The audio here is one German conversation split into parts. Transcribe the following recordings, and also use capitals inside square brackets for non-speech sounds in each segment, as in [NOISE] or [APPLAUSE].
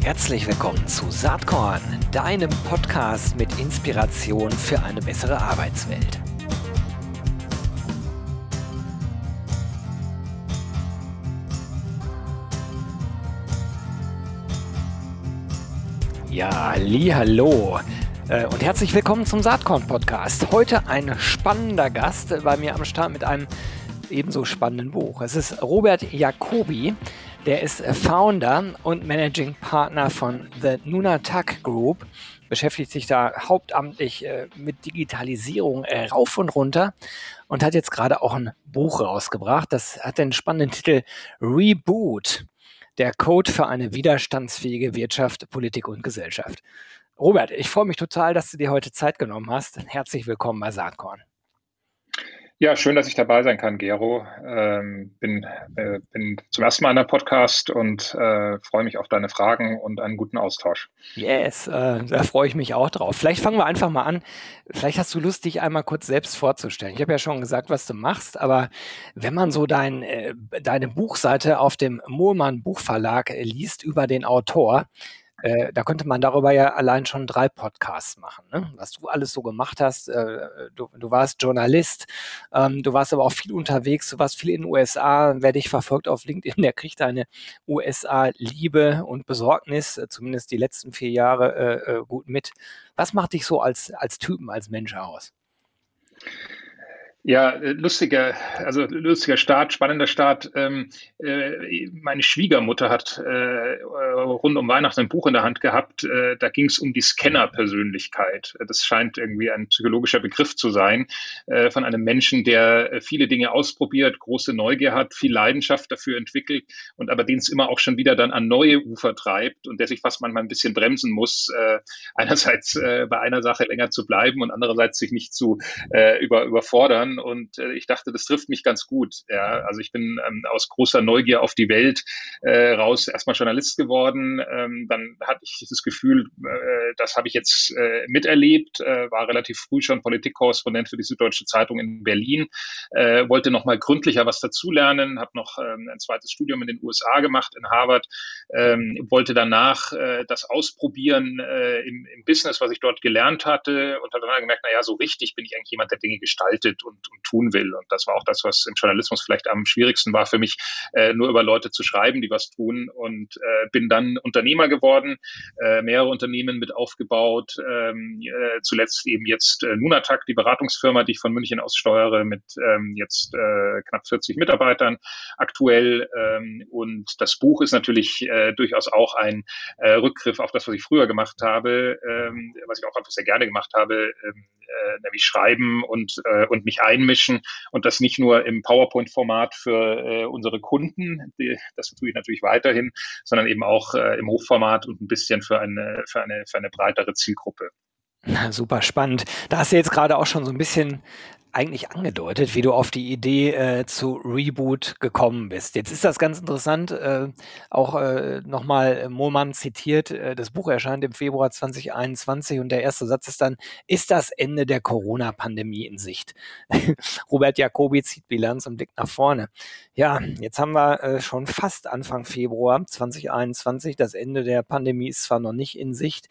Herzlich willkommen zu Saatkorn, deinem Podcast mit Inspiration für eine bessere Arbeitswelt. Ja, hallo äh, und herzlich willkommen zum Saatkorn Podcast. Heute ein spannender Gast bei mir am Start mit einem ebenso spannenden Buch. Es ist Robert Jacobi. Der ist Founder und Managing Partner von The Nunatak Group, beschäftigt sich da hauptamtlich äh, mit Digitalisierung äh, rauf und runter und hat jetzt gerade auch ein Buch rausgebracht. Das hat den spannenden Titel Reboot. Der Code für eine widerstandsfähige Wirtschaft, Politik und Gesellschaft. Robert, ich freue mich total, dass du dir heute Zeit genommen hast. Herzlich willkommen bei Saatkorn. Ja, schön, dass ich dabei sein kann, Gero. Ähm, bin, äh, bin zum ersten Mal in der Podcast und äh, freue mich auf deine Fragen und einen guten Austausch. Yes, äh, da freue ich mich auch drauf. Vielleicht fangen wir einfach mal an. Vielleicht hast du Lust, dich einmal kurz selbst vorzustellen. Ich habe ja schon gesagt, was du machst, aber wenn man so dein, äh, deine Buchseite auf dem Mohlmann Buchverlag liest über den Autor, äh, da könnte man darüber ja allein schon drei Podcasts machen, ne? was du alles so gemacht hast. Äh, du, du, warst Journalist, ähm, du warst aber auch viel unterwegs, du warst viel in den USA. Wer dich verfolgt auf LinkedIn, der kriegt deine USA-Liebe und Besorgnis, äh, zumindest die letzten vier Jahre, äh, äh, gut mit. Was macht dich so als, als Typen, als Mensch aus? Ja, äh, lustiger, also lustiger Start, spannender Start. Ähm, äh, meine Schwiegermutter hat äh, rund um Weihnachten ein Buch in der Hand gehabt. Äh, da ging es um die Scanner-Persönlichkeit. Das scheint irgendwie ein psychologischer Begriff zu sein äh, von einem Menschen, der äh, viele Dinge ausprobiert, große Neugier hat, viel Leidenschaft dafür entwickelt und aber den es immer auch schon wieder dann an neue Ufer treibt und der sich fast manchmal ein bisschen bremsen muss, einerseits bei einer Sache länger zu bleiben und andererseits sich nicht zu über, überfordern und äh, ich dachte, das trifft mich ganz gut. Ja, also ich bin ähm, aus großer Neugier auf die Welt äh, raus erstmal Journalist geworden. Ähm, dann hatte ich das Gefühl, äh, das habe ich jetzt äh, miterlebt, äh, war relativ früh schon Politikkorrespondent für die Süddeutsche Zeitung in Berlin, äh, wollte noch mal gründlicher was dazulernen, habe noch ähm, ein zweites Studium in den USA gemacht in Harvard, ähm, wollte danach äh, das ausprobieren äh, im, im Business, was ich dort gelernt hatte und habe dann gemerkt, na ja, so richtig bin ich eigentlich jemand, der Dinge gestaltet und, und tun will. Und das war auch das, was im Journalismus vielleicht am schwierigsten war für mich, äh, nur über Leute zu schreiben, die was tun. Und äh, bin dann Unternehmer geworden, äh, mehrere Unternehmen mit aufgebaut, ähm, äh, zuletzt eben jetzt äh, Nunatak, die Beratungsfirma, die ich von München aus steuere, mit ähm, jetzt äh, knapp 40 Mitarbeitern aktuell. Ähm, und das Buch ist natürlich äh, durchaus auch ein äh, Rückgriff auf das, was ich früher gemacht habe, ähm, was ich auch einfach sehr gerne gemacht habe, ähm, äh, nämlich schreiben und, äh, und mich einmischen und das nicht nur im PowerPoint-Format für äh, unsere Kunden, die, das tue ich natürlich weiterhin, sondern eben auch äh, im Hochformat und ein bisschen für eine, für eine, für eine breitere Zielgruppe. Super spannend. Da hast du jetzt gerade auch schon so ein bisschen eigentlich angedeutet, wie du auf die Idee äh, zu Reboot gekommen bist. Jetzt ist das ganz interessant, äh, auch äh, nochmal äh, Mohlmann zitiert, äh, das Buch erscheint im Februar 2021 und der erste Satz ist dann, ist das Ende der Corona-Pandemie in Sicht? [LAUGHS] Robert Jacobi zieht Bilanz und blickt nach vorne. Ja, jetzt haben wir äh, schon fast Anfang Februar 2021, das Ende der Pandemie ist zwar noch nicht in Sicht,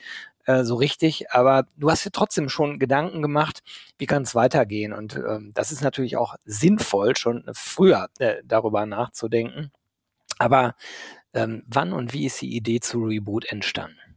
äh, so richtig, aber du hast dir trotzdem schon Gedanken gemacht, wie kann es weitergehen. Und ähm, das ist natürlich auch sinnvoll, schon früher äh, darüber nachzudenken. Aber ähm, wann und wie ist die Idee zu Reboot entstanden?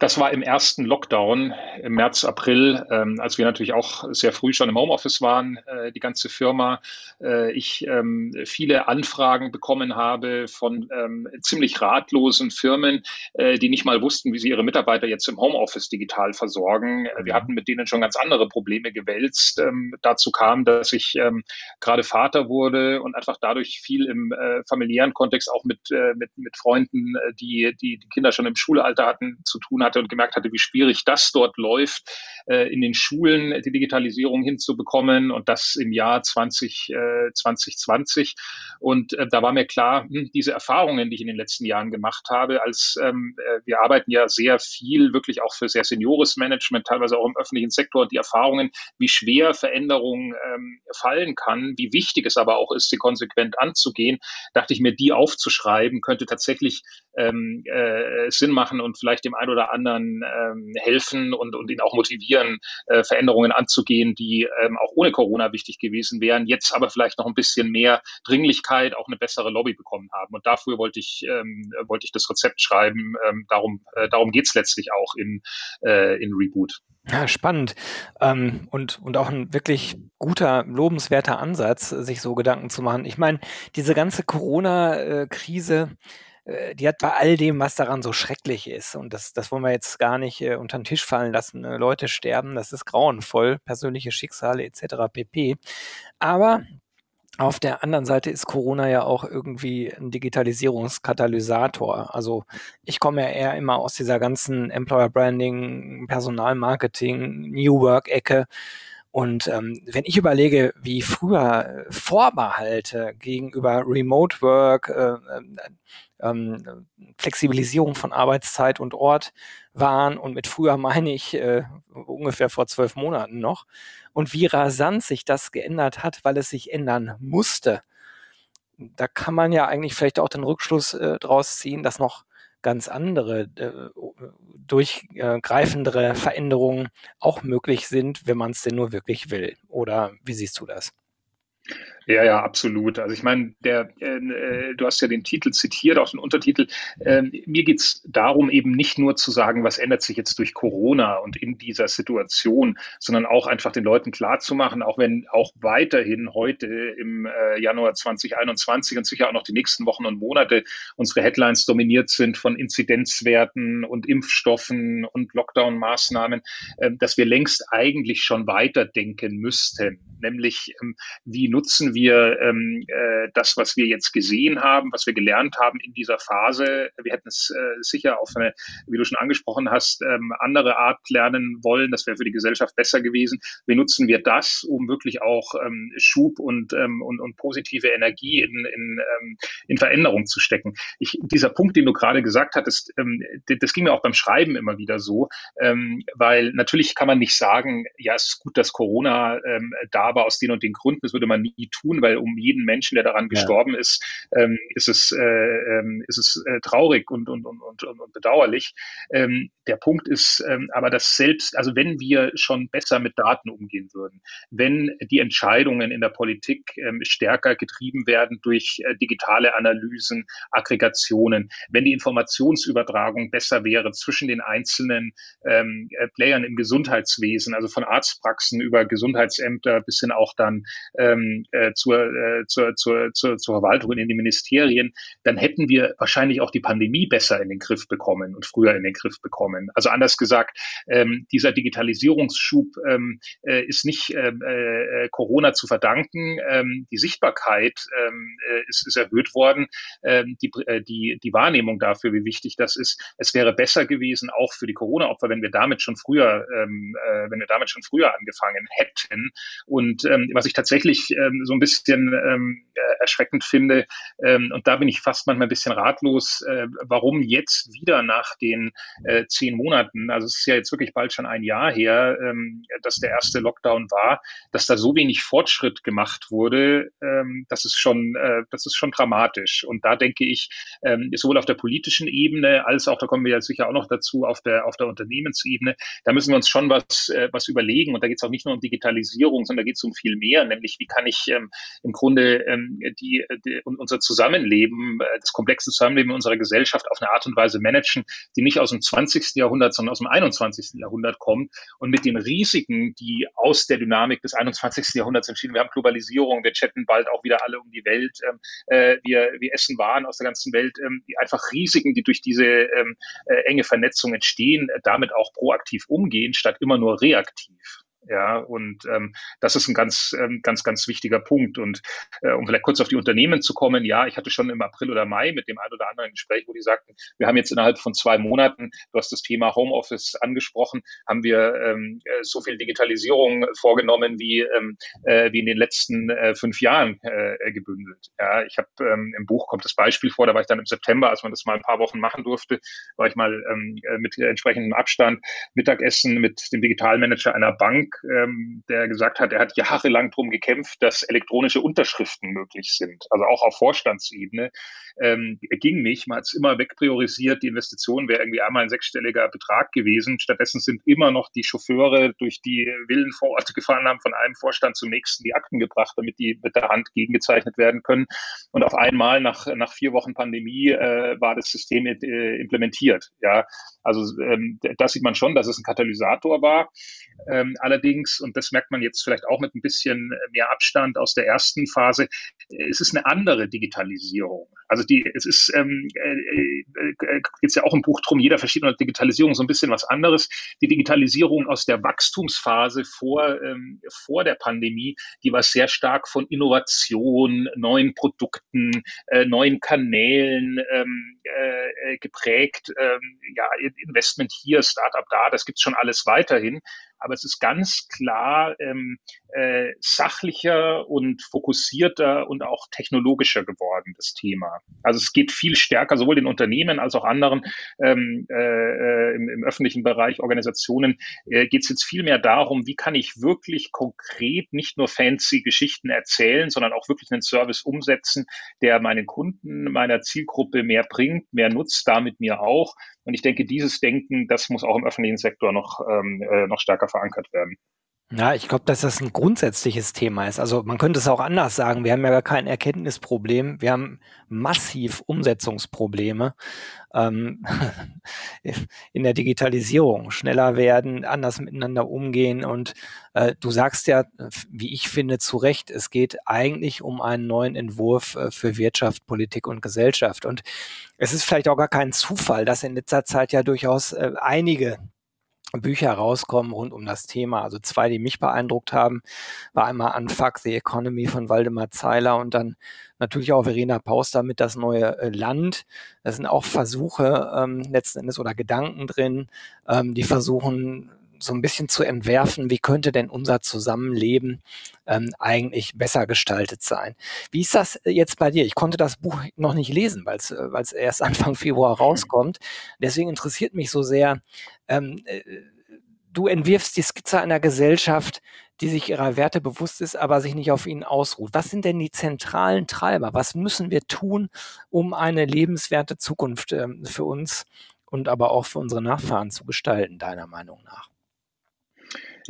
Das war im ersten Lockdown im März, April, ähm, als wir natürlich auch sehr früh schon im Homeoffice waren, äh, die ganze Firma. Äh, ich ähm, viele Anfragen bekommen habe von ähm, ziemlich ratlosen Firmen, äh, die nicht mal wussten, wie sie ihre Mitarbeiter jetzt im Homeoffice digital versorgen. Äh, wir hatten mit denen schon ganz andere Probleme gewälzt. Ähm, dazu kam, dass ich ähm, gerade Vater wurde und einfach dadurch viel im äh, familiären Kontext auch mit, äh, mit, mit Freunden, die, die die Kinder schon im Schulalter hatten, zu tun hatte hatte und gemerkt hatte, wie schwierig das dort läuft, äh, in den Schulen die Digitalisierung hinzubekommen und das im Jahr 20, äh, 2020. Und äh, da war mir klar, hm, diese Erfahrungen, die ich in den letzten Jahren gemacht habe, als ähm, äh, wir arbeiten ja sehr viel, wirklich auch für sehr seniores Management, teilweise auch im öffentlichen Sektor, die Erfahrungen, wie schwer Veränderungen ähm, fallen kann, wie wichtig es aber auch ist, sie konsequent anzugehen, dachte ich mir, die aufzuschreiben, könnte tatsächlich ähm, äh, Sinn machen und vielleicht dem einen oder anderen ähm, helfen und, und ihn auch motivieren, äh, Veränderungen anzugehen, die ähm, auch ohne Corona wichtig gewesen wären, jetzt aber vielleicht noch ein bisschen mehr Dringlichkeit, auch eine bessere Lobby bekommen haben. Und dafür wollte ich, ähm, wollte ich das Rezept schreiben. Ähm, darum äh, darum geht's letztlich auch in, äh, in Reboot. Ja, spannend. Ähm, und, und auch ein wirklich guter, lobenswerter Ansatz, sich so Gedanken zu machen. Ich meine, diese ganze Corona-Krise, äh, die hat bei all dem, was daran so schrecklich ist, und das, das wollen wir jetzt gar nicht äh, unter den Tisch fallen lassen, äh, Leute sterben, das ist grauenvoll, persönliche Schicksale etc. pp. Aber auf der anderen Seite ist Corona ja auch irgendwie ein Digitalisierungskatalysator. Also ich komme ja eher immer aus dieser ganzen Employer Branding, Personalmarketing, New Work-Ecke. Und ähm, wenn ich überlege, wie früher Vorbehalte gegenüber Remote Work, äh, ähm, Flexibilisierung von Arbeitszeit und Ort waren, und mit früher meine ich äh, ungefähr vor zwölf Monaten noch, und wie rasant sich das geändert hat, weil es sich ändern musste. Da kann man ja eigentlich vielleicht auch den Rückschluss äh, draus ziehen, dass noch ganz andere, äh, durchgreifendere Veränderungen auch möglich sind, wenn man es denn nur wirklich will. Oder wie siehst du das? Ja, ja, absolut. Also ich meine, der, äh, äh, du hast ja den Titel zitiert, auch den Untertitel. Äh, mir geht es darum, eben nicht nur zu sagen, was ändert sich jetzt durch Corona und in dieser Situation, sondern auch einfach den Leuten klarzumachen, auch wenn auch weiterhin heute im äh, Januar 2021 und sicher auch noch die nächsten Wochen und Monate unsere Headlines dominiert sind von Inzidenzwerten und Impfstoffen und Lockdown-Maßnahmen, äh, dass wir längst eigentlich schon weiterdenken müssten, nämlich ähm, wie nutzen wir ähm, äh, das, was wir jetzt gesehen haben, was wir gelernt haben in dieser Phase. Wir hätten es äh, sicher auf eine, wie du schon angesprochen hast, ähm, andere Art lernen wollen. Das wäre für die Gesellschaft besser gewesen. Wie nutzen wir das, um wirklich auch ähm, Schub und, ähm, und, und positive Energie in, in, ähm, in Veränderung zu stecken? Ich, dieser Punkt, den du gerade gesagt hattest, ähm, das ging mir auch beim Schreiben immer wieder so, ähm, weil natürlich kann man nicht sagen, ja, es ist gut, dass Corona ähm, da war aus den und den Gründen. Das würde man nie tun weil um jeden Menschen, der daran gestorben ja. ist, ähm, ist es, äh, ähm, ist es äh, traurig und, und, und, und, und bedauerlich. Ähm, der Punkt ist ähm, aber, dass selbst, also wenn wir schon besser mit Daten umgehen würden, wenn die Entscheidungen in der Politik ähm, stärker getrieben werden durch äh, digitale Analysen, Aggregationen, wenn die Informationsübertragung besser wäre zwischen den einzelnen ähm, äh, Playern im Gesundheitswesen, also von Arztpraxen über Gesundheitsämter bis hin auch dann ähm, zur, äh, zur, zur, zur, zur Verwaltung und in die Ministerien, dann hätten wir wahrscheinlich auch die Pandemie besser in den Griff bekommen und früher in den Griff bekommen. Also anders gesagt, ähm, dieser Digitalisierungsschub ähm, äh, ist nicht ähm, äh, Corona zu verdanken. Ähm, die Sichtbarkeit ähm, äh, ist, ist erhöht worden. Ähm, die, äh, die, die Wahrnehmung dafür, wie wichtig das ist. Es wäre besser gewesen, auch für die Corona-Opfer, wenn wir damit schon früher, ähm, äh, wenn wir damit schon früher angefangen hätten. Und ähm, was ich tatsächlich ähm, so ein bisschen ähm, äh, erschreckend finde. Ähm, und da bin ich fast manchmal ein bisschen ratlos, äh, warum jetzt wieder nach den äh, zehn Monaten, also es ist ja jetzt wirklich bald schon ein Jahr her, ähm, dass der erste Lockdown war, dass da so wenig Fortschritt gemacht wurde, ähm, das ist schon, äh, das ist schon dramatisch. Und da denke ich, ähm, sowohl auf der politischen Ebene als auch, da kommen wir ja sicher auch noch dazu, auf der, auf der Unternehmensebene, da müssen wir uns schon was, äh, was überlegen. Und da geht es auch nicht nur um Digitalisierung, sondern da geht es um viel mehr, nämlich wie kann ich ähm, im Grunde ähm, die, die unser Zusammenleben, äh, das komplexe Zusammenleben unserer Gesellschaft auf eine Art und Weise managen, die nicht aus dem 20. Jahrhundert, sondern aus dem 21. Jahrhundert kommt und mit den Risiken, die aus der Dynamik des 21. Jahrhunderts entschieden. Wir haben Globalisierung, wir chatten bald auch wieder alle um die Welt, ähm, äh, wir, wir essen Waren aus der ganzen Welt, ähm, die einfach Risiken, die durch diese ähm, äh, enge Vernetzung entstehen, äh, damit auch proaktiv umgehen, statt immer nur reaktiv. Ja, und ähm, das ist ein ganz, ähm, ganz, ganz wichtiger Punkt. Und äh, um vielleicht kurz auf die Unternehmen zu kommen, ja, ich hatte schon im April oder Mai mit dem einen oder anderen Gespräch, wo die sagten, wir haben jetzt innerhalb von zwei Monaten, du hast das Thema Homeoffice angesprochen, haben wir ähm, äh, so viel Digitalisierung vorgenommen wie, ähm, äh, wie in den letzten äh, fünf Jahren äh, gebündelt. Ja, ich habe ähm, im Buch kommt das Beispiel vor, da war ich dann im September, als man das mal ein paar Wochen machen durfte, war ich mal ähm, äh, mit entsprechendem Abstand Mittagessen mit dem Digitalmanager einer Bank Habeck, ähm, der gesagt hat, er hat jahrelang darum gekämpft, dass elektronische Unterschriften möglich sind, also auch auf Vorstandsebene. Ähm, ging nicht, man hat es immer wegpriorisiert, die Investition wäre irgendwie einmal ein sechsstelliger Betrag gewesen. Stattdessen sind immer noch die Chauffeure durch die Villen vor Ort [LAUGHS] gefahren, haben von einem Vorstand zum nächsten die Akten gebracht, damit die mit der Hand gegengezeichnet werden können. Und auf einmal nach, nach vier Wochen Pandemie äh, war das System äh, implementiert. Ja, also ähm, das sieht man schon, dass es ein Katalysator war. Ähm, allerdings, und das merkt man jetzt vielleicht auch mit ein bisschen mehr Abstand aus der ersten Phase, es ist eine andere Digitalisierung. Also die, es ist ähm, äh, äh, jetzt ja auch im Buch drum, jeder verschiedene Digitalisierung so ein bisschen was anderes. Die Digitalisierung aus der Wachstumsphase vor, ähm, vor der Pandemie, die war sehr stark von Innovation, neuen Produkten, äh, neuen Kanälen ähm, äh, geprägt. Ähm, ja, Investment hier, Startup da, das gibt's schon alles weiterhin aber es ist ganz klar ähm, äh, sachlicher und fokussierter und auch technologischer geworden, das Thema. Also es geht viel stärker, sowohl den Unternehmen als auch anderen ähm, äh, im, im öffentlichen Bereich, Organisationen, äh, geht es jetzt viel mehr darum, wie kann ich wirklich konkret nicht nur fancy Geschichten erzählen, sondern auch wirklich einen Service umsetzen, der meinen Kunden, meiner Zielgruppe mehr bringt, mehr nutzt, damit mir auch. Und ich denke, dieses Denken, das muss auch im öffentlichen Sektor noch, ähm, äh, noch stärker verankert werden. Ja, ich glaube, dass das ein grundsätzliches Thema ist. Also man könnte es auch anders sagen. Wir haben ja gar kein Erkenntnisproblem. Wir haben massiv Umsetzungsprobleme ähm, [LAUGHS] in der Digitalisierung. Schneller werden, anders miteinander umgehen. Und äh, du sagst ja, wie ich finde, zu Recht, es geht eigentlich um einen neuen Entwurf äh, für Wirtschaft, Politik und Gesellschaft. Und es ist vielleicht auch gar kein Zufall, dass in letzter Zeit ja durchaus äh, einige Bücher rauskommen rund um das Thema. Also zwei, die mich beeindruckt haben, war einmal Unfuck the Economy von Waldemar Zeiler und dann natürlich auch Verena Pauster mit Das neue äh, Land. Das sind auch Versuche ähm, letzten Endes oder Gedanken drin, ähm, die versuchen so ein bisschen zu entwerfen, wie könnte denn unser Zusammenleben ähm, eigentlich besser gestaltet sein. Wie ist das jetzt bei dir? Ich konnte das Buch noch nicht lesen, weil es äh, erst [LAUGHS] Anfang Februar rauskommt. Deswegen interessiert mich so sehr, ähm, äh, du entwirfst die Skizze einer Gesellschaft, die sich ihrer Werte bewusst ist, aber sich nicht auf ihnen ausruht. Was sind denn die zentralen Treiber? Was müssen wir tun, um eine lebenswerte Zukunft ähm, für uns und aber auch für unsere Nachfahren zu gestalten, deiner Meinung nach?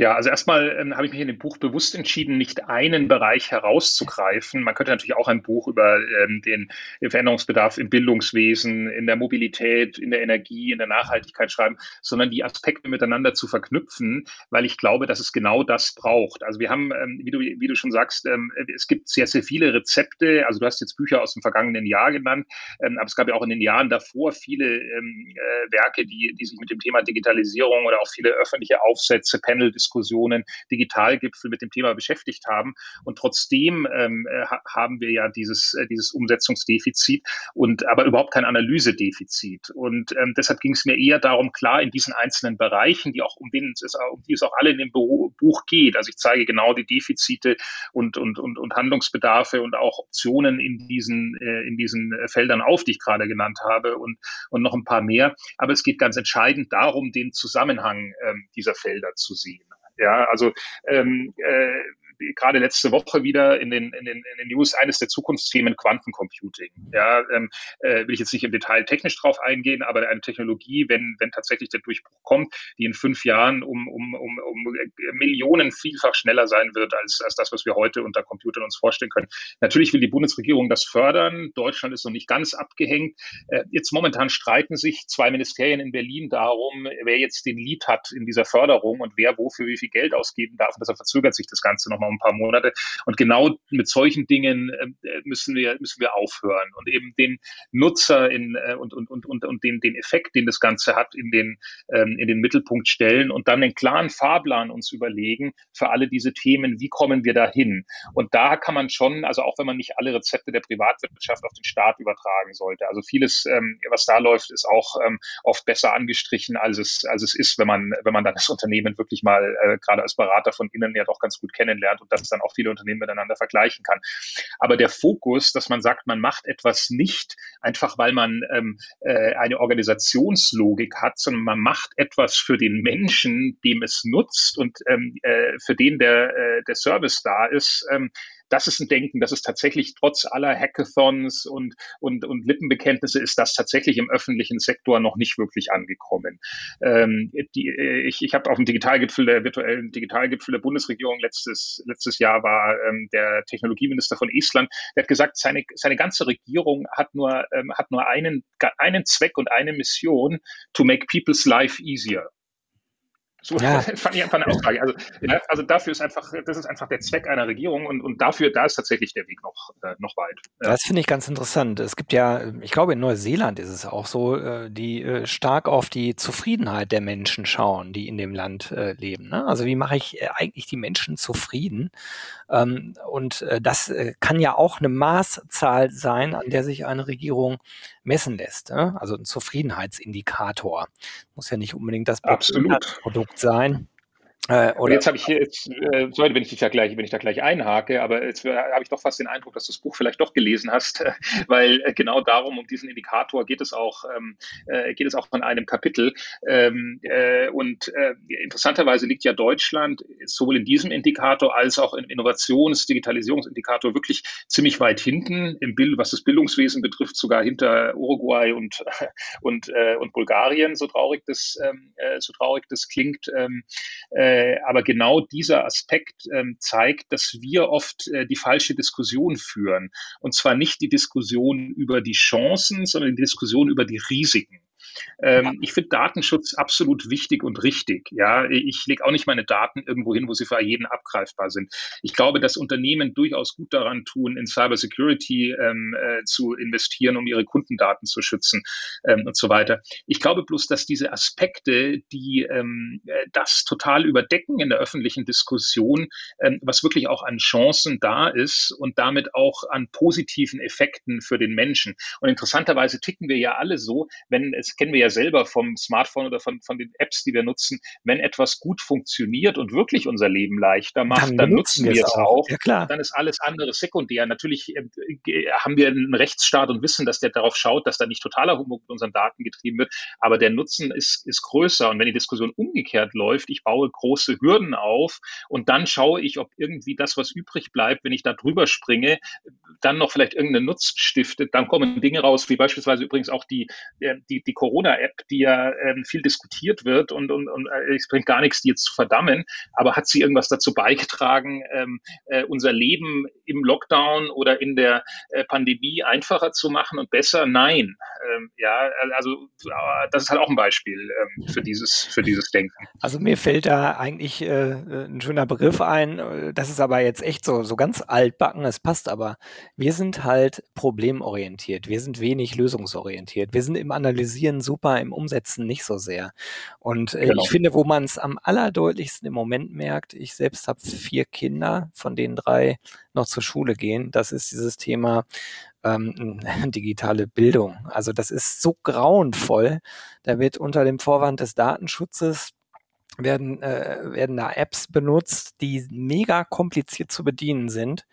Ja, also erstmal ähm, habe ich mich in dem Buch bewusst entschieden, nicht einen Bereich herauszugreifen. Man könnte natürlich auch ein Buch über ähm, den Veränderungsbedarf im Bildungswesen, in der Mobilität, in der Energie, in der Nachhaltigkeit schreiben, sondern die Aspekte miteinander zu verknüpfen, weil ich glaube, dass es genau das braucht. Also wir haben, ähm, wie, du, wie du schon sagst, ähm, es gibt sehr, sehr viele Rezepte. Also du hast jetzt Bücher aus dem vergangenen Jahr genannt, ähm, aber es gab ja auch in den Jahren davor viele ähm, äh, Werke, die, die sich mit dem Thema Digitalisierung oder auch viele öffentliche Aufsätze, Panel, Diskussionen, Digitalgipfel mit dem Thema beschäftigt haben. Und trotzdem ähm, äh, haben wir ja dieses, äh, dieses Umsetzungsdefizit und aber überhaupt kein Analysedefizit. Und ähm, deshalb ging es mir eher darum, klar in diesen einzelnen Bereichen, die auch um, es, um die es auch alle in dem Buch geht. Also ich zeige genau die Defizite und, und, und, und Handlungsbedarfe und auch Optionen in diesen, äh, in diesen Feldern auf, die ich gerade genannt habe und, und noch ein paar mehr. Aber es geht ganz entscheidend darum, den Zusammenhang ähm, dieser Felder zu sehen. Ja, also ähm, äh, gerade letzte Woche wieder in den, in den, in den News eines der Zukunftsthemen Quantencomputing. Ja, ähm, äh, will ich jetzt nicht im Detail technisch drauf eingehen, aber eine Technologie, wenn, wenn tatsächlich der Durchbruch kommt, die in fünf Jahren um, um, um, um Millionen vielfach schneller sein wird als, als das, was wir heute unter Computern uns vorstellen können. Natürlich will die Bundesregierung das fördern. Deutschland ist noch nicht ganz abgehängt. Äh, jetzt momentan streiten sich zwei Ministerien in Berlin darum, wer jetzt den Lead hat in dieser Förderung und wer wofür wie viel Geld ausgeben darf. Und deshalb verzögert sich das Ganze nochmal ein paar Monate. Und genau mit solchen Dingen äh, müssen wir, müssen wir aufhören und eben den Nutzer in, äh, und, und, und, und, und den, den Effekt, den das Ganze hat, in den, ähm, in den Mittelpunkt stellen und dann einen klaren Fahrplan uns überlegen für alle diese Themen, wie kommen wir da hin? Und da kann man schon, also auch wenn man nicht alle Rezepte der Privatwirtschaft auf den Staat übertragen sollte. Also vieles, ähm, was da läuft, ist auch ähm, oft besser angestrichen, als es, als es ist, wenn man, wenn man dann das Unternehmen wirklich mal äh, gerade als Berater von innen ja doch ganz gut kennenlernt. Deutschland und dass dann auch viele Unternehmen miteinander vergleichen kann. Aber der Fokus, dass man sagt, man macht etwas nicht einfach, weil man ähm, äh, eine Organisationslogik hat, sondern man macht etwas für den Menschen, dem es nutzt und ähm, äh, für den der, äh, der Service da ist, ähm, das ist ein Denken, das ist tatsächlich trotz aller Hackathons und, und, und Lippenbekenntnisse ist das tatsächlich im öffentlichen Sektor noch nicht wirklich angekommen. Ähm, die, äh, ich ich habe auf dem Digitalgipfel der virtuellen Digitalgipfel der Bundesregierung letztes, letztes Jahr war ähm, der Technologieminister von Estland, der hat gesagt, seine, seine ganze Regierung hat nur, ähm, hat nur einen, einen Zweck und eine Mission, to make people's life easier. So ja. [LAUGHS] fand ich einfach eine Aussage. Also, also dafür ist einfach, das ist einfach der Zweck einer Regierung und, und dafür, da ist tatsächlich der Weg noch, äh, noch weit. Das finde ich ganz interessant. Es gibt ja, ich glaube, in Neuseeland ist es auch so, äh, die äh, stark auf die Zufriedenheit der Menschen schauen, die in dem Land äh, leben. Ne? Also wie mache ich eigentlich die Menschen zufrieden? Ähm, und äh, das kann ja auch eine Maßzahl sein, an der sich eine Regierung messen lässt. Ne? Also ein Zufriedenheitsindikator. Muss ja nicht unbedingt das Produkt sein. Äh, jetzt habe ich hier, jetzt, äh, sorry, wenn ich dich da gleich, wenn ich da gleich einhake, aber jetzt äh, habe ich doch fast den Eindruck, dass du das Buch vielleicht doch gelesen hast, äh, [LAUGHS] weil äh, genau darum, um diesen Indikator geht es auch, ähm, äh, geht es auch in einem Kapitel. Ähm, äh, und äh, interessanterweise liegt ja Deutschland sowohl in diesem Indikator als auch im Innovations-, Digitalisierungsindikator wirklich ziemlich weit hinten im Bild, was das Bildungswesen betrifft, sogar hinter Uruguay und [LAUGHS] und äh, und Bulgarien, so traurig das, ähm, äh, so traurig das klingt. Äh, aber genau dieser Aspekt ähm, zeigt, dass wir oft äh, die falsche Diskussion führen. Und zwar nicht die Diskussion über die Chancen, sondern die Diskussion über die Risiken. Ähm. Ich finde Datenschutz absolut wichtig und richtig. Ja, ich lege auch nicht meine Daten irgendwo hin, wo sie für jeden abgreifbar sind. Ich glaube, dass Unternehmen durchaus gut daran tun, in Cybersecurity ähm, äh, zu investieren, um ihre Kundendaten zu schützen ähm, und so weiter. Ich glaube bloß, dass diese Aspekte, die ähm, äh, das total überdecken in der öffentlichen Diskussion, ähm, was wirklich auch an Chancen da ist und damit auch an positiven Effekten für den Menschen. Und interessanterweise ticken wir ja alle so, wenn es kennen wir ja selber vom Smartphone oder von, von den Apps, die wir nutzen. Wenn etwas gut funktioniert und wirklich unser Leben leichter macht, dann, dann nutzen wir es auch. Ja, klar. Dann ist alles andere sekundär. Natürlich äh, haben wir einen Rechtsstaat und wissen, dass der darauf schaut, dass da nicht totaler Humbug mit unseren Daten getrieben wird. Aber der Nutzen ist, ist größer. Und wenn die Diskussion umgekehrt läuft, ich baue große Hürden auf und dann schaue ich, ob irgendwie das, was übrig bleibt, wenn ich da drüber springe, dann noch vielleicht irgendeinen Nutzen stiftet, dann kommen Dinge raus, wie beispielsweise übrigens auch die, äh, die, die Corona-App, die ja ähm, viel diskutiert wird und, und, und äh, es bringt gar nichts, die jetzt zu verdammen, aber hat sie irgendwas dazu beigetragen, ähm, äh, unser Leben im Lockdown oder in der äh, Pandemie einfacher zu machen und besser? Nein. Ähm, ja, also äh, das ist halt auch ein Beispiel ähm, für dieses für dieses Denken. Also mir fällt da eigentlich äh, ein schöner Begriff ein. Das ist aber jetzt echt so so ganz altbacken. Es passt aber. Wir sind halt problemorientiert. Wir sind wenig lösungsorientiert. Wir sind im Analysieren Super, im Umsetzen nicht so sehr. Und äh, genau. ich finde, wo man es am allerdeutlichsten im Moment merkt, ich selbst habe vier Kinder, von denen drei noch zur Schule gehen, das ist dieses Thema ähm, [LAUGHS] digitale Bildung. Also das ist so grauenvoll. Da wird unter dem Vorwand des Datenschutzes werden, äh, werden da Apps benutzt, die mega kompliziert zu bedienen sind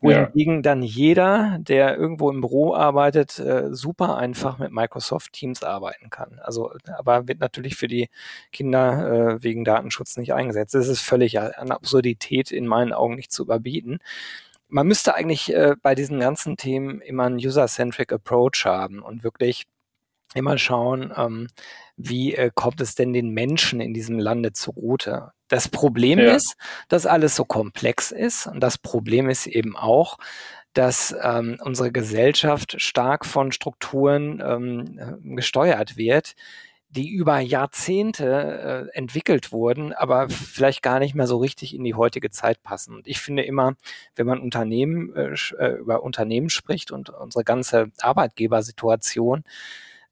wohingegen ja. dann jeder, der irgendwo im Büro arbeitet, äh, super einfach mit Microsoft Teams arbeiten kann. Also, aber wird natürlich für die Kinder äh, wegen Datenschutz nicht eingesetzt. Das ist völlig eine Absurdität in meinen Augen nicht zu überbieten. Man müsste eigentlich äh, bei diesen ganzen Themen immer einen User-Centric Approach haben und wirklich immer schauen, ähm, wie äh, kommt es denn den Menschen in diesem Lande zugute. Das Problem ja. ist, dass alles so komplex ist und das Problem ist eben auch, dass ähm, unsere Gesellschaft stark von Strukturen ähm, gesteuert wird, die über Jahrzehnte äh, entwickelt wurden, aber vielleicht gar nicht mehr so richtig in die heutige Zeit passen. Und ich finde immer, wenn man Unternehmen äh, äh über Unternehmen spricht und unsere ganze Arbeitgebersituation,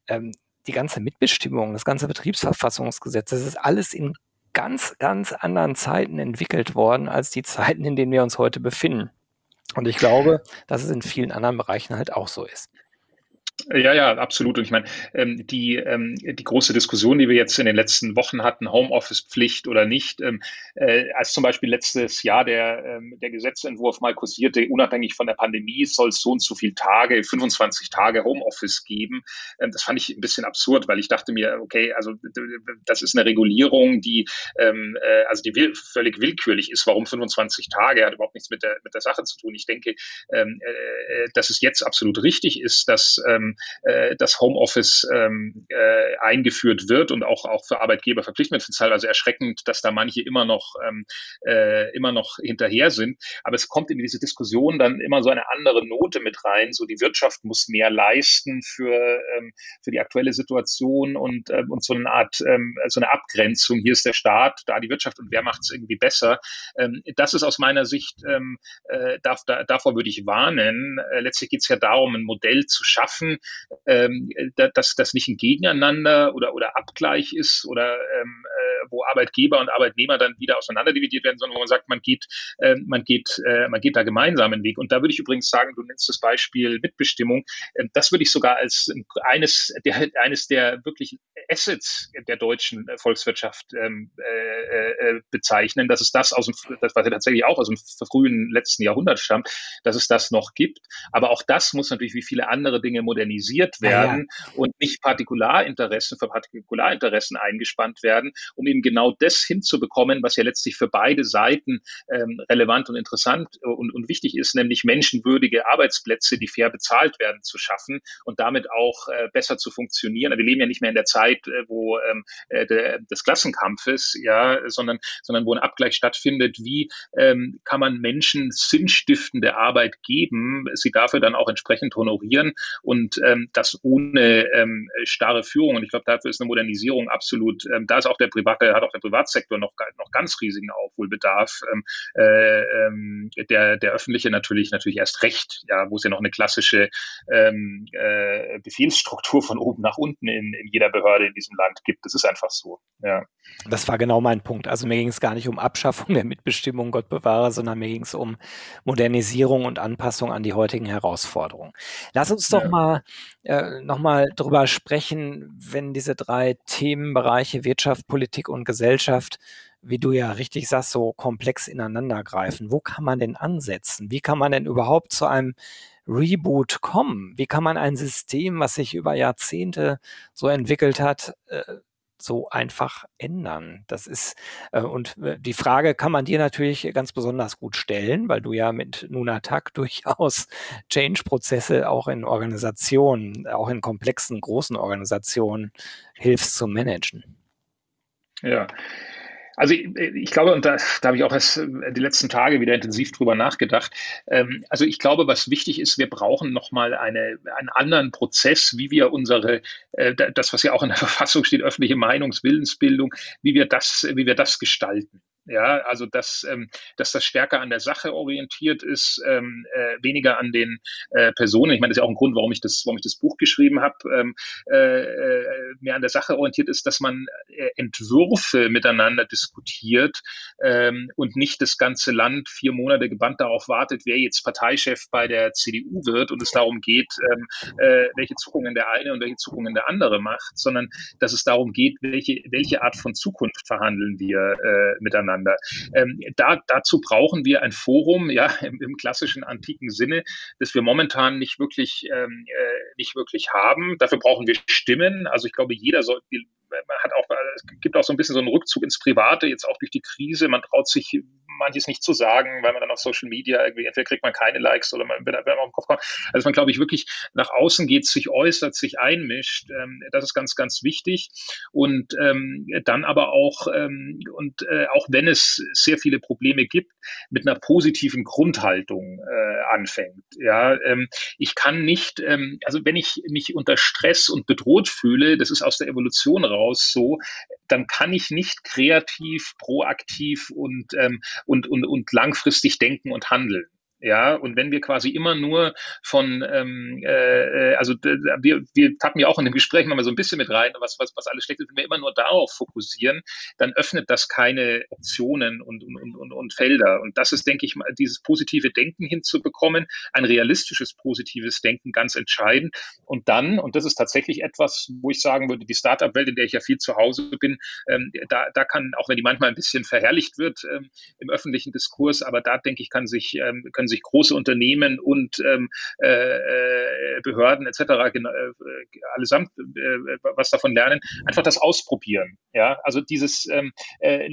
ähm, die ganze Mitbestimmung, das ganze Betriebsverfassungsgesetz, das ist alles in ganz, ganz anderen Zeiten entwickelt worden als die Zeiten, in denen wir uns heute befinden. Und ich glaube, dass es in vielen anderen Bereichen halt auch so ist. Ja, ja, absolut. Und ich meine, ähm, die, ähm, die große Diskussion, die wir jetzt in den letzten Wochen hatten, Homeoffice-Pflicht oder nicht, ähm, äh, als zum Beispiel letztes Jahr der, ähm, der Gesetzentwurf mal kursierte, unabhängig von der Pandemie, soll es so und so viele Tage, 25 Tage Homeoffice geben. Ähm, das fand ich ein bisschen absurd, weil ich dachte mir, okay, also das ist eine Regulierung, die, ähm, äh, also die will, völlig willkürlich ist. Warum 25 Tage? Hat überhaupt nichts mit der, mit der Sache zu tun. Ich denke, ähm, äh, dass es jetzt absolut richtig ist, dass ähm, äh, das Homeoffice ähm, äh, eingeführt wird und auch, auch für Arbeitgeber verpflichtend wird. teilweise erschreckend, dass da manche immer noch, ähm, äh, immer noch hinterher sind. Aber es kommt in diese Diskussion dann immer so eine andere Note mit rein. So die Wirtschaft muss mehr leisten für, ähm, für die aktuelle Situation und, ähm, und so eine Art, ähm, so eine Abgrenzung. Hier ist der Staat, da die Wirtschaft und wer macht es irgendwie besser. Ähm, das ist aus meiner Sicht, ähm, äh, darf, da, davor würde ich warnen. Äh, letztlich geht es ja darum, ein Modell zu schaffen, ähm, dass das nicht ein Gegeneinander oder, oder Abgleich ist oder ähm, äh, wo Arbeitgeber und Arbeitnehmer dann wieder auseinanderdividiert werden, sondern wo man sagt, man geht, äh, man geht, äh, man geht da gemeinsam einen Weg. Und da würde ich übrigens sagen, du nennst das Beispiel Mitbestimmung. Äh, das würde ich sogar als eines der, eines der wirklich Assets der deutschen Volkswirtschaft ähm, äh, äh, bezeichnen, dass es das aus dem, das was ja tatsächlich auch aus dem frühen letzten Jahrhundert stammt, dass es das noch gibt. Aber auch das muss natürlich wie viele andere Dinge modernisiert werden ja, ja. und nicht Partikularinteressen für Partikularinteressen eingespannt werden, um eben genau das hinzubekommen, was ja letztlich für beide Seiten ähm, relevant und interessant und, und wichtig ist, nämlich menschenwürdige Arbeitsplätze, die fair bezahlt werden, zu schaffen und damit auch äh, besser zu funktionieren. Wir leben ja nicht mehr in der Zeit, äh, wo ähm, äh, der, des Klassenkampfes, ja, sondern, sondern wo ein Abgleich stattfindet, wie ähm, kann man Menschen sinnstiftende Arbeit geben, sie dafür dann auch entsprechend honorieren und ähm, das ohne ähm, starre Führung. Und ich glaube, dafür ist eine Modernisierung absolut, ähm, da ist auch der private, hat auch der Privatsektor noch, noch ganz riesigen Aufholbedarf. Ähm, äh, ähm, der, der öffentliche natürlich, natürlich erst recht, ja, wo es ja noch eine klassische ähm, äh, Befehlsstruktur von oben nach unten in, in jeder Behörde in diesem Land gibt. Das ist einfach so. Ja. Das war genau mein Punkt. Also mir ging es gar nicht um Abschaffung der Mitbestimmung, Gott bewahre, sondern mir ging es um Modernisierung und Anpassung an die heutigen Herausforderungen. Lass uns doch ja. mal äh, nochmal drüber sprechen, wenn diese drei Themenbereiche Wirtschaft, Politik und Gesellschaft, wie du ja richtig sagst, so komplex ineinander greifen. Wo kann man denn ansetzen? Wie kann man denn überhaupt zu einem Reboot kommen? Wie kann man ein System, was sich über Jahrzehnte so entwickelt hat, äh, so einfach ändern? Das ist, äh, und äh, die Frage kann man dir natürlich ganz besonders gut stellen, weil du ja mit Nunatak [LAUGHS] durchaus Change-Prozesse auch in Organisationen, auch in komplexen, großen Organisationen hilfst zu managen. Ja, also ich, ich glaube, und da, da habe ich auch erst äh, die letzten Tage wieder intensiv drüber nachgedacht. Ähm, also ich glaube, was wichtig ist, wir brauchen nochmal eine, einen anderen Prozess, wie wir unsere, äh, das, was ja auch in der [LAUGHS] Verfassung steht, öffentliche Meinungswillensbildung, wie wir das, wie wir das gestalten. Ja, also dass, ähm, dass das stärker an der Sache orientiert ist, ähm, äh, weniger an den äh, Personen. Ich meine, das ist ja auch ein Grund, warum ich das, warum ich das Buch geschrieben habe, ähm, äh, äh mehr an der Sache orientiert ist, dass man äh, Entwürfe miteinander diskutiert ähm, und nicht das ganze Land vier Monate gebannt darauf wartet, wer jetzt Parteichef bei der CDU wird und es darum geht, ähm, äh, welche Zuckungen der eine und welche Zuckungen der andere macht, sondern dass es darum geht, welche, welche Art von Zukunft verhandeln wir miteinander miteinander. Ähm, da, dazu brauchen wir ein Forum, ja, [LAUGHS] im, im, klassischen antiken Sinne, das wir momentan nicht wirklich, ähm, äh, nicht wirklich haben. Dafür brauchen wir Stimmen. Also ich glaube, jeder soll, man hat auch, es gibt auch so ein bisschen so einen Rückzug ins Private, jetzt auch durch die Krise. Man traut sich manches nicht zu sagen, weil man dann auf Social Media irgendwie, entweder kriegt man keine Likes oder man wird auf den Kopf kommt. Also man, glaube ich, wirklich nach außen geht, sich äußert, sich einmischt. Ähm, das ist ganz, ganz wichtig. Und ähm, dann aber auch, ähm, und äh, auch wenn es sehr viele Probleme gibt, mit einer positiven Grundhaltung äh, anfängt. Ja, ähm, ich kann nicht, ähm, also wenn ich mich unter Stress und bedroht fühle, das ist aus der Evolution raus so, dann kann ich nicht kreativ, proaktiv und, ähm, und, und, und langfristig denken und handeln. Ja, und wenn wir quasi immer nur von, ähm, äh, also wir, wir tappen ja auch in dem Gespräch mal so ein bisschen mit rein, was, was, was alles schlecht ist, wenn wir immer nur darauf fokussieren, dann öffnet das keine Optionen und, und, und, und Felder. Und das ist, denke ich mal, dieses positive Denken hinzubekommen, ein realistisches positives Denken ganz entscheidend. Und dann, und das ist tatsächlich etwas, wo ich sagen würde, die Startup-Welt, in der ich ja viel zu Hause bin, ähm, da, da kann, auch wenn die manchmal ein bisschen verherrlicht wird ähm, im öffentlichen Diskurs, aber da denke ich, kann sich, ähm, können sich große Unternehmen und ähm, äh, äh Behörden etc. Äh, allesamt äh, was davon lernen, einfach das ausprobieren. Ja, also dieses, ähm, äh,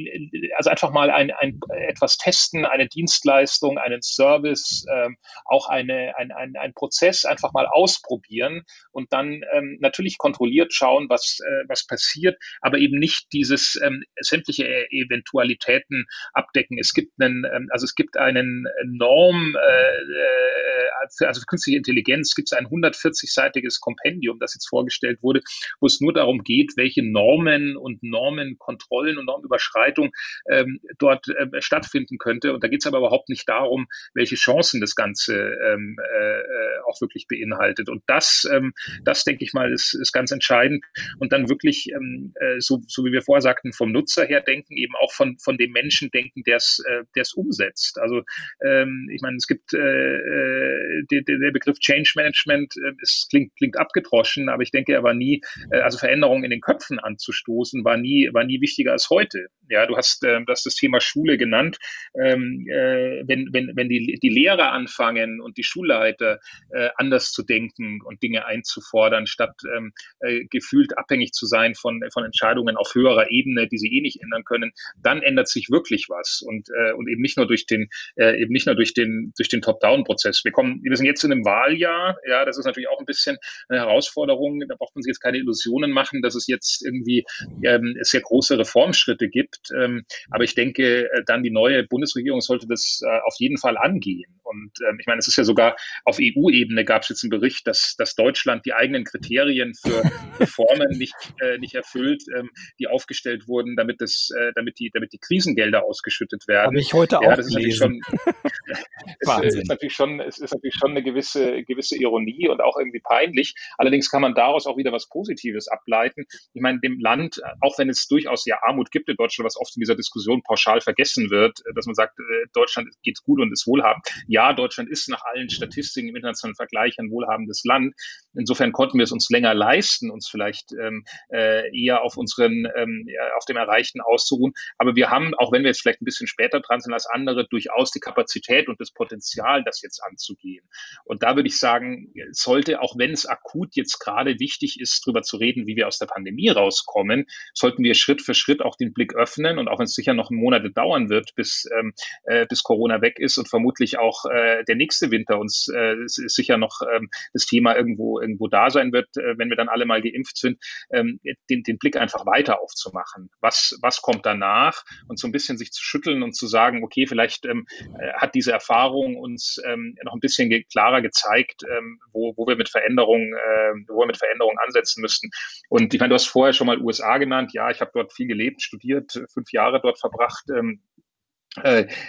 also einfach mal ein, ein etwas testen, eine Dienstleistung, einen Service, ähm, auch eine, ein, ein, ein Prozess einfach mal ausprobieren und dann ähm, natürlich kontrolliert schauen, was, äh, was passiert, aber eben nicht dieses ähm, sämtliche Eventualitäten abdecken. Es gibt einen, ähm, also es gibt einen Norm, äh, äh, also für künstliche Intelligenz gibt es ein 140-seitiges Kompendium, das jetzt vorgestellt wurde, wo es nur darum geht, welche Normen und Normenkontrollen und Normüberschreitung ähm, dort äh, stattfinden könnte. Und da geht es aber überhaupt nicht darum, welche Chancen das Ganze ähm, äh, auch wirklich beinhaltet. Und das, ähm, das denke ich mal, ist, ist ganz entscheidend. Und dann wirklich, ähm, äh, so, so wie wir vorher sagten, vom Nutzer her denken, eben auch von, von dem Menschen denken, der es äh, umsetzt. Also ähm, ich meine, es gibt äh, äh der, der Begriff Change Management, äh, es klingt, klingt abgedroschen, aber ich denke, er war nie, äh, also Veränderungen in den Köpfen anzustoßen, war nie, war nie wichtiger als heute. Ja, du hast äh, das, das Thema Schule genannt. Ähm, äh, wenn, wenn, wenn die, die Lehrer anfangen und die Schulleiter äh, anders zu denken und Dinge einzufordern, statt ähm, äh, gefühlt abhängig zu sein von, von Entscheidungen auf höherer Ebene, die sie eh nicht ändern können, dann ändert sich wirklich was und, äh, und eben nicht nur durch den, äh, eben nicht nur durch den, durch den Top-Down-Prozess. Wir kommen, wir sind jetzt in einem Wahljahr, ja, das ist natürlich auch ein bisschen eine Herausforderung. Da braucht man sich jetzt keine Illusionen machen, dass es jetzt irgendwie ähm, sehr große Reformschritte gibt. Ähm, aber ich denke, äh, dann die neue Bundesregierung sollte das äh, auf jeden Fall angehen. Und ähm, ich meine, es ist ja sogar auf EU-Ebene gab es jetzt einen Bericht, dass, dass Deutschland die eigenen Kriterien für [LAUGHS] Reformen nicht, äh, nicht erfüllt, ähm, die aufgestellt wurden, damit das, äh, damit die, damit die Krisengelder ausgeschüttet werden. Habe ich heute ja, auch das gelesen. Ist schon, [LAUGHS] es ist natürlich schon, es ist natürlich schon eine gewisse, gewisse Ironie und auch irgendwie peinlich. Allerdings kann man daraus auch wieder was Positives ableiten. Ich meine, dem Land, auch wenn es durchaus ja Armut gibt in Deutschland, was oft in dieser Diskussion pauschal vergessen wird, dass man sagt, äh, Deutschland geht gut und ist wohlhabend. Ja, Deutschland ist nach allen Statistiken im internationalen Vergleich ein wohlhabendes Land. Insofern konnten wir es uns länger leisten, uns vielleicht ähm, äh, eher auf unseren, ähm, auf dem Erreichten auszuruhen. Aber wir haben, auch wenn wir jetzt vielleicht ein bisschen später dran sind als andere, durchaus die Kapazität und das Potenzial, das jetzt anzugehen. Und da würde ich sagen, sollte, auch wenn es akut jetzt gerade wichtig ist, darüber zu reden, wie wir aus der Pandemie rauskommen, sollten wir Schritt für Schritt auch den Blick öffnen. Und auch wenn es sicher noch Monate dauern wird, bis, ähm, äh, bis Corona weg ist und vermutlich auch äh, der nächste Winter uns äh, sicher noch ähm, das Thema irgendwo, irgendwo da sein wird, äh, wenn wir dann alle mal geimpft sind, ähm, den, den Blick einfach weiter aufzumachen. Was, was kommt danach? Und so ein bisschen sich zu schütteln und zu sagen, okay, vielleicht ähm, äh, hat diese Erfahrung uns ähm, noch ein bisschen klarer gezeigt, ähm, wo, wo wir mit Veränderungen, äh, wo wir mit Veränderungen ansetzen müssten. Und ich meine, du hast vorher schon mal USA genannt. Ja, ich habe dort viel gelebt, studiert, fünf Jahre dort verbracht. Ähm, äh,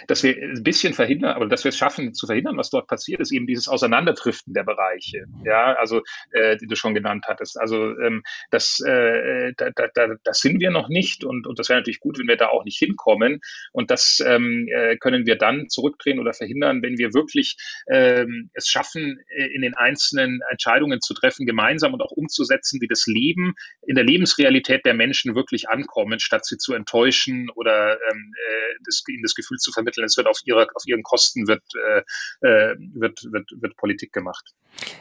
dass wir ein bisschen verhindern, aber dass wir es schaffen zu verhindern, was dort passiert, ist eben dieses Auseinanderdriften der Bereiche, ja, also äh, die du schon genannt hattest. Also ähm, das, äh, da, da, da, das sind wir noch nicht und, und das wäre natürlich gut, wenn wir da auch nicht hinkommen. Und das ähm, äh, können wir dann zurückdrehen oder verhindern, wenn wir wirklich ähm, es schaffen, äh, in den einzelnen Entscheidungen zu treffen, gemeinsam und auch umzusetzen, die das Leben in der Lebensrealität der Menschen wirklich ankommen, statt sie zu enttäuschen oder ähm, äh, das, ihnen das Gefühl zu vermitteln, es wird auf, ihre, auf ihren Kosten wird, äh, äh, wird, wird, wird Politik gemacht.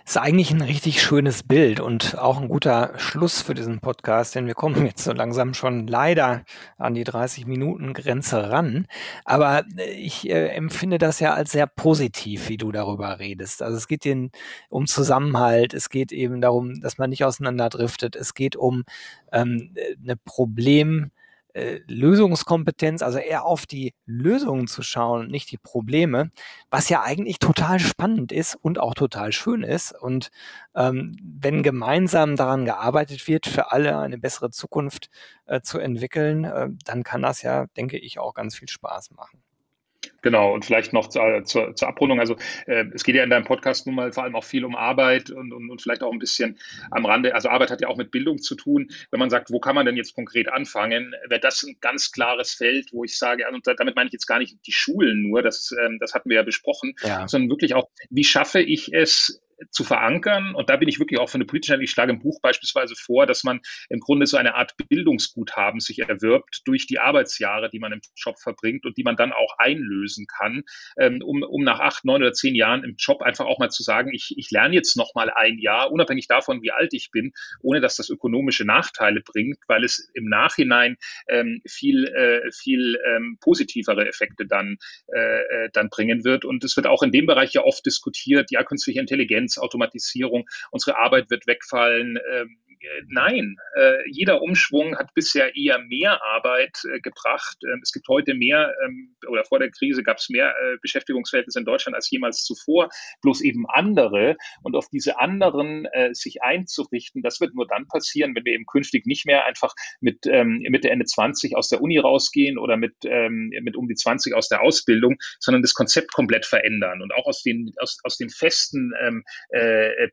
Das ist eigentlich ein richtig schönes Bild und auch ein guter Schluss für diesen Podcast, denn wir kommen jetzt so langsam schon leider an die 30-Minuten-Grenze ran. Aber äh, ich äh, empfinde das ja als sehr positiv, wie du darüber redest. Also es geht den, um Zusammenhalt, es geht eben darum, dass man nicht auseinanderdriftet, es geht um ähm, eine Problem- äh, Lösungskompetenz, also eher auf die Lösungen zu schauen, nicht die Probleme, was ja eigentlich total spannend ist und auch total schön ist. Und ähm, wenn gemeinsam daran gearbeitet wird, für alle eine bessere Zukunft äh, zu entwickeln, äh, dann kann das ja, denke ich, auch ganz viel Spaß machen. Genau, und vielleicht noch zur, zur, zur Abrundung. Also äh, es geht ja in deinem Podcast nun mal vor allem auch viel um Arbeit und, und, und vielleicht auch ein bisschen am Rande. Also Arbeit hat ja auch mit Bildung zu tun. Wenn man sagt, wo kann man denn jetzt konkret anfangen, wäre das ein ganz klares Feld, wo ich sage, und damit meine ich jetzt gar nicht die Schulen nur, das, ähm, das hatten wir ja besprochen, ja. sondern wirklich auch, wie schaffe ich es, zu verankern. Und da bin ich wirklich auch von der politischen, ich schlage im Buch beispielsweise vor, dass man im Grunde so eine Art Bildungsguthaben sich erwirbt durch die Arbeitsjahre, die man im Job verbringt und die man dann auch einlösen kann, ähm, um, um nach acht, neun oder zehn Jahren im Job einfach auch mal zu sagen, ich, ich lerne jetzt noch mal ein Jahr, unabhängig davon, wie alt ich bin, ohne dass das ökonomische Nachteile bringt, weil es im Nachhinein ähm, viel, äh, viel ähm, positivere Effekte dann, äh, äh dann bringen wird. Und es wird auch in dem Bereich ja oft diskutiert, ja, künstliche Intelligenz, Intelligenz, Automatisierung, unsere Arbeit wird wegfallen. Ähm, äh, nein, äh, jeder Umschwung hat bisher eher mehr Arbeit äh, gebracht. Ähm, es gibt heute mehr, ähm, oder vor der Krise gab es mehr Beschäftigungsverhältnisse in Deutschland als jemals zuvor, bloß eben andere. Und auf diese anderen sich einzurichten, das wird nur dann passieren, wenn wir eben künftig nicht mehr einfach mit Mitte, Ende 20 aus der Uni rausgehen oder mit, mit um die 20 aus der Ausbildung, sondern das Konzept komplett verändern und auch aus den, aus, aus den festen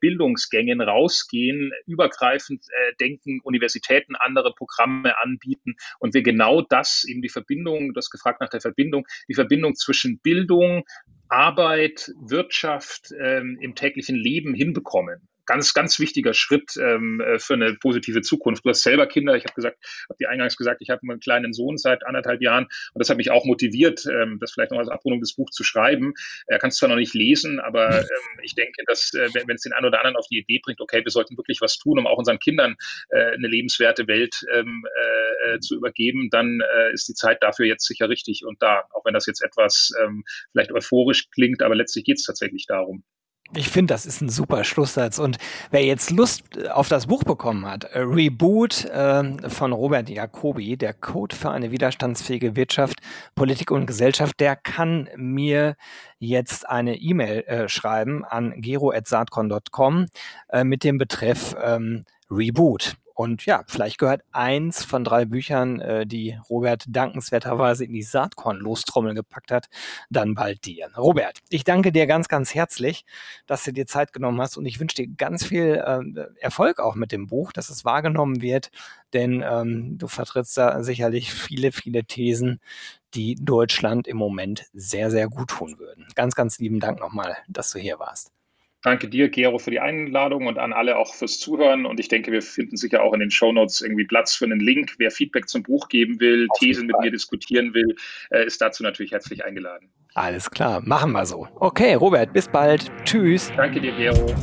Bildungsgängen rausgehen, übergreifend äh, denken, Universitäten andere Programme anbieten und wir genau das, eben die Verbindung, du hast gefragt nach der Verbindung, die Verbindung zwischen Bildung, Arbeit, Wirtschaft ähm, im täglichen Leben hinbekommen ganz, ganz wichtiger Schritt ähm, äh, für eine positive Zukunft. Du hast selber Kinder. Ich habe gesagt, habe dir eingangs gesagt, ich habe einen kleinen Sohn seit anderthalb Jahren und das hat mich auch motiviert, ähm, das vielleicht noch als Abrundung des Buchs zu schreiben. Er kann es zwar noch nicht lesen, aber ähm, ich denke, dass äh, wenn es den einen oder anderen auf die Idee bringt, okay, wir sollten wirklich was tun, um auch unseren Kindern äh, eine lebenswerte Welt ähm, äh, äh zu übergeben, dann äh, ist die Zeit dafür jetzt sicher richtig und da, auch wenn das jetzt etwas ähm, vielleicht euphorisch klingt, aber letztlich geht es tatsächlich darum. Ich finde, das ist ein super Schlusssatz. Und wer jetzt Lust auf das Buch bekommen hat, äh, Reboot äh, von Robert Jacobi, der Code für eine widerstandsfähige Wirtschaft, Politik und Gesellschaft, der kann mir jetzt eine E-Mail äh, schreiben an gero.saatcon.com äh, mit dem Betreff ähm, Reboot. Und ja, vielleicht gehört eins von drei Büchern, äh, die Robert dankenswerterweise in die Saatkorn-Lostrommel gepackt hat, dann bald dir. Robert, ich danke dir ganz, ganz herzlich, dass du dir Zeit genommen hast und ich wünsche dir ganz viel äh, Erfolg auch mit dem Buch, dass es wahrgenommen wird, denn ähm, du vertrittst da sicherlich viele, viele Thesen, die Deutschland im Moment sehr, sehr gut tun würden. Ganz, ganz lieben Dank nochmal, dass du hier warst. Danke dir, Gero, für die Einladung und an alle auch fürs Zuhören. Und ich denke, wir finden sicher auch in den Shownotes irgendwie Platz für einen Link. Wer Feedback zum Buch geben will, Auf Thesen mit mir diskutieren will, äh, ist dazu natürlich herzlich eingeladen. Alles klar, machen wir so. Okay, Robert, bis bald. Tschüss. Danke dir, Gero.